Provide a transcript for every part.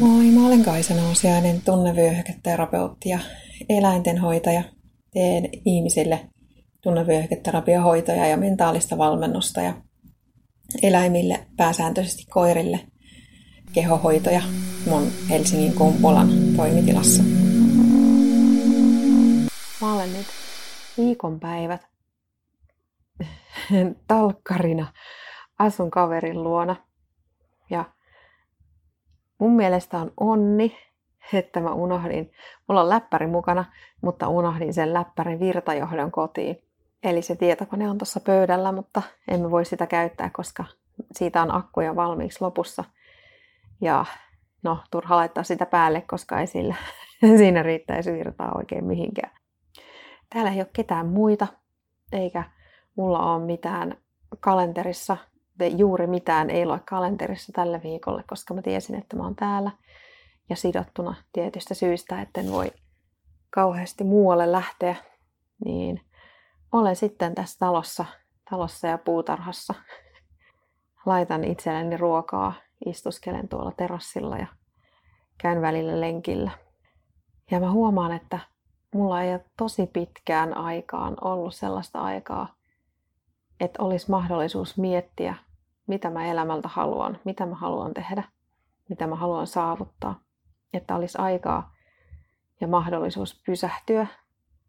Moi, mä olen Kaisa Nousiainen, tunnevyöhyketerapeutti ja eläintenhoitaja. Teen ihmisille tunnevyöhyketerapiohoitoja ja mentaalista valmennusta ja eläimille, pääsääntöisesti koirille, kehohoitoja mun Helsingin Kumpulan toimitilassa. Mä olen nyt viikonpäivät talkkarina asun kaverin luona. Ja mun mielestä on onni, että mä unohdin, mulla on läppäri mukana, mutta unohdin sen läppärin virtajohdon kotiin. Eli se tietokone on tuossa pöydällä, mutta emme voi sitä käyttää, koska siitä on akkuja valmiiksi lopussa. Ja no, turha laittaa sitä päälle, koska ei sillä, siinä riittäisi virtaa oikein mihinkään. Täällä ei ole ketään muita, eikä mulla ole mitään kalenterissa, juuri mitään ei ole kalenterissa tälle viikolle, koska mä tiesin, että mä oon täällä ja sidottuna tietystä syystä, että en voi kauheasti muualle lähteä, niin olen sitten tässä talossa, talossa ja puutarhassa. Laitan itselleni ruokaa, istuskelen tuolla terassilla ja käyn välillä lenkillä. Ja mä huomaan, että mulla ei ole tosi pitkään aikaan ollut sellaista aikaa, että olisi mahdollisuus miettiä, mitä mä elämältä haluan, mitä mä haluan tehdä, mitä mä haluan saavuttaa. Että olisi aikaa ja mahdollisuus pysähtyä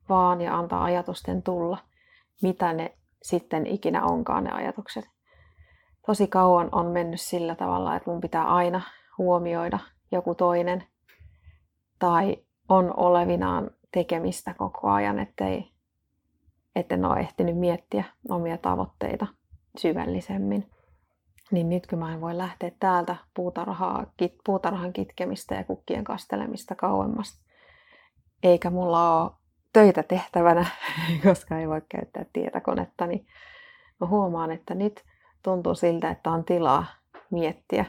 vaan ja antaa ajatusten tulla, mitä ne sitten ikinä onkaan ne ajatukset. Tosi kauan on mennyt sillä tavalla, että mun pitää aina huomioida joku toinen tai on olevinaan tekemistä koko ajan, ettei, etten ole ehtinyt miettiä omia tavoitteita syvällisemmin. Niin nyt kun mä en voi lähteä täältä puutarhaa, kit, puutarhan kitkemistä ja kukkien kastelemista kauemmas, eikä mulla ole töitä tehtävänä, koska ei voi käyttää tietokonetta, niin mä huomaan, että nyt tuntuu siltä, että on tilaa miettiä.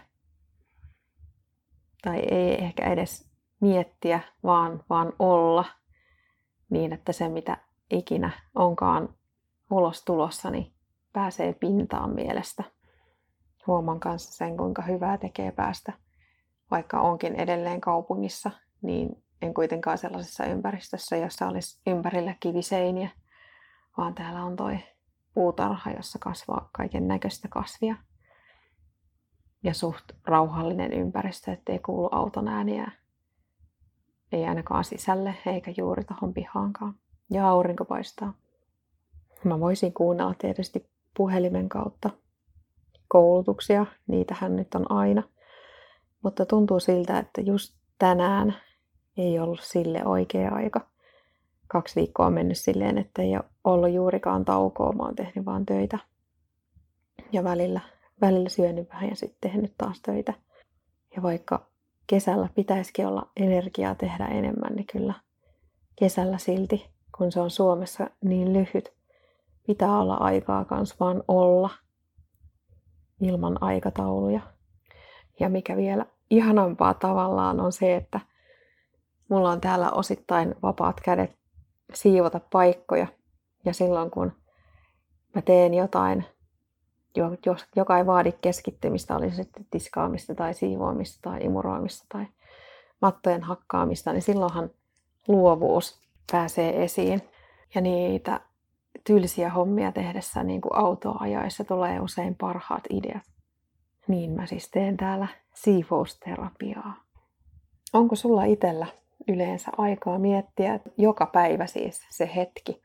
Tai ei ehkä edes miettiä, vaan, vaan olla niin, että se mitä ikinä onkaan ulos tulossa, niin pääsee pintaan mielestä. Huomaan kanssa sen, kuinka hyvää tekee päästä, vaikka onkin edelleen kaupungissa, niin en kuitenkaan sellaisessa ympäristössä, jossa olisi ympärillä kiviseiniä, vaan täällä on toi puutarha, jossa kasvaa kaiken näköistä kasvia. Ja suht rauhallinen ympäristö, ettei kuulu auton ääniä. Ei ainakaan sisälle eikä juuri tuohon pihaankaan. Ja aurinko paistaa. Mä voisin kuunnella tietysti puhelimen kautta koulutuksia, niitähän nyt on aina. Mutta tuntuu siltä, että just tänään ei ollut sille oikea aika. Kaksi viikkoa on mennyt silleen, että ei ole ollut juurikaan taukoa, mä oon tehnyt vaan töitä. Ja välillä, välillä syönyt vähän ja sitten tehnyt taas töitä. Ja vaikka kesällä pitäisikin olla energiaa tehdä enemmän, niin kyllä kesällä silti, kun se on Suomessa niin lyhyt, pitää olla aikaa kans vaan olla ilman aikatauluja. Ja mikä vielä ihanampaa tavallaan on se, että mulla on täällä osittain vapaat kädet siivota paikkoja. Ja silloin kun mä teen jotain, joka ei vaadi keskittymistä, oli se sitten tiskaamista tai siivoamista tai imuroimista tai mattojen hakkaamista, niin silloinhan luovuus pääsee esiin. Ja niitä tylsiä hommia tehdessä, niin kuin autoa ajaessa, tulee usein parhaat ideat. Niin mä siis teen täällä siivousterapiaa. Onko sulla itsellä yleensä aikaa miettiä joka päivä siis se hetki,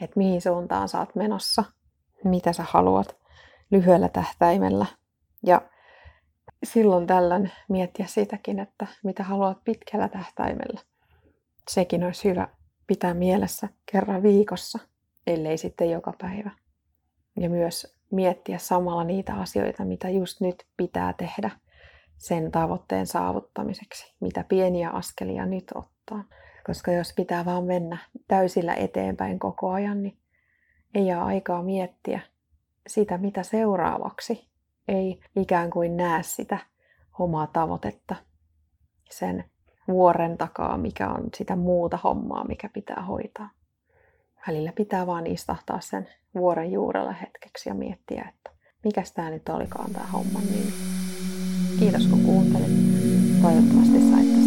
että mihin suuntaan sä oot menossa, mitä sä haluat lyhyellä tähtäimellä. Ja silloin tällöin miettiä sitäkin, että mitä haluat pitkällä tähtäimellä. Sekin olisi hyvä pitää mielessä kerran viikossa, ellei sitten joka päivä. Ja myös miettiä samalla niitä asioita, mitä just nyt pitää tehdä sen tavoitteen saavuttamiseksi, mitä pieniä askelia nyt ottaa. Koska jos pitää vaan mennä täysillä eteenpäin koko ajan, niin ei jää aikaa miettiä sitä, mitä seuraavaksi. Ei ikään kuin näe sitä omaa tavoitetta sen vuoren takaa, mikä on sitä muuta hommaa, mikä pitää hoitaa. Välillä pitää vaan istahtaa sen vuoren juurella hetkeksi ja miettiä, että mikäs tämä nyt olikaan tämä homma, niin kiitos kun kuuntelit. Toivottavasti sait tästä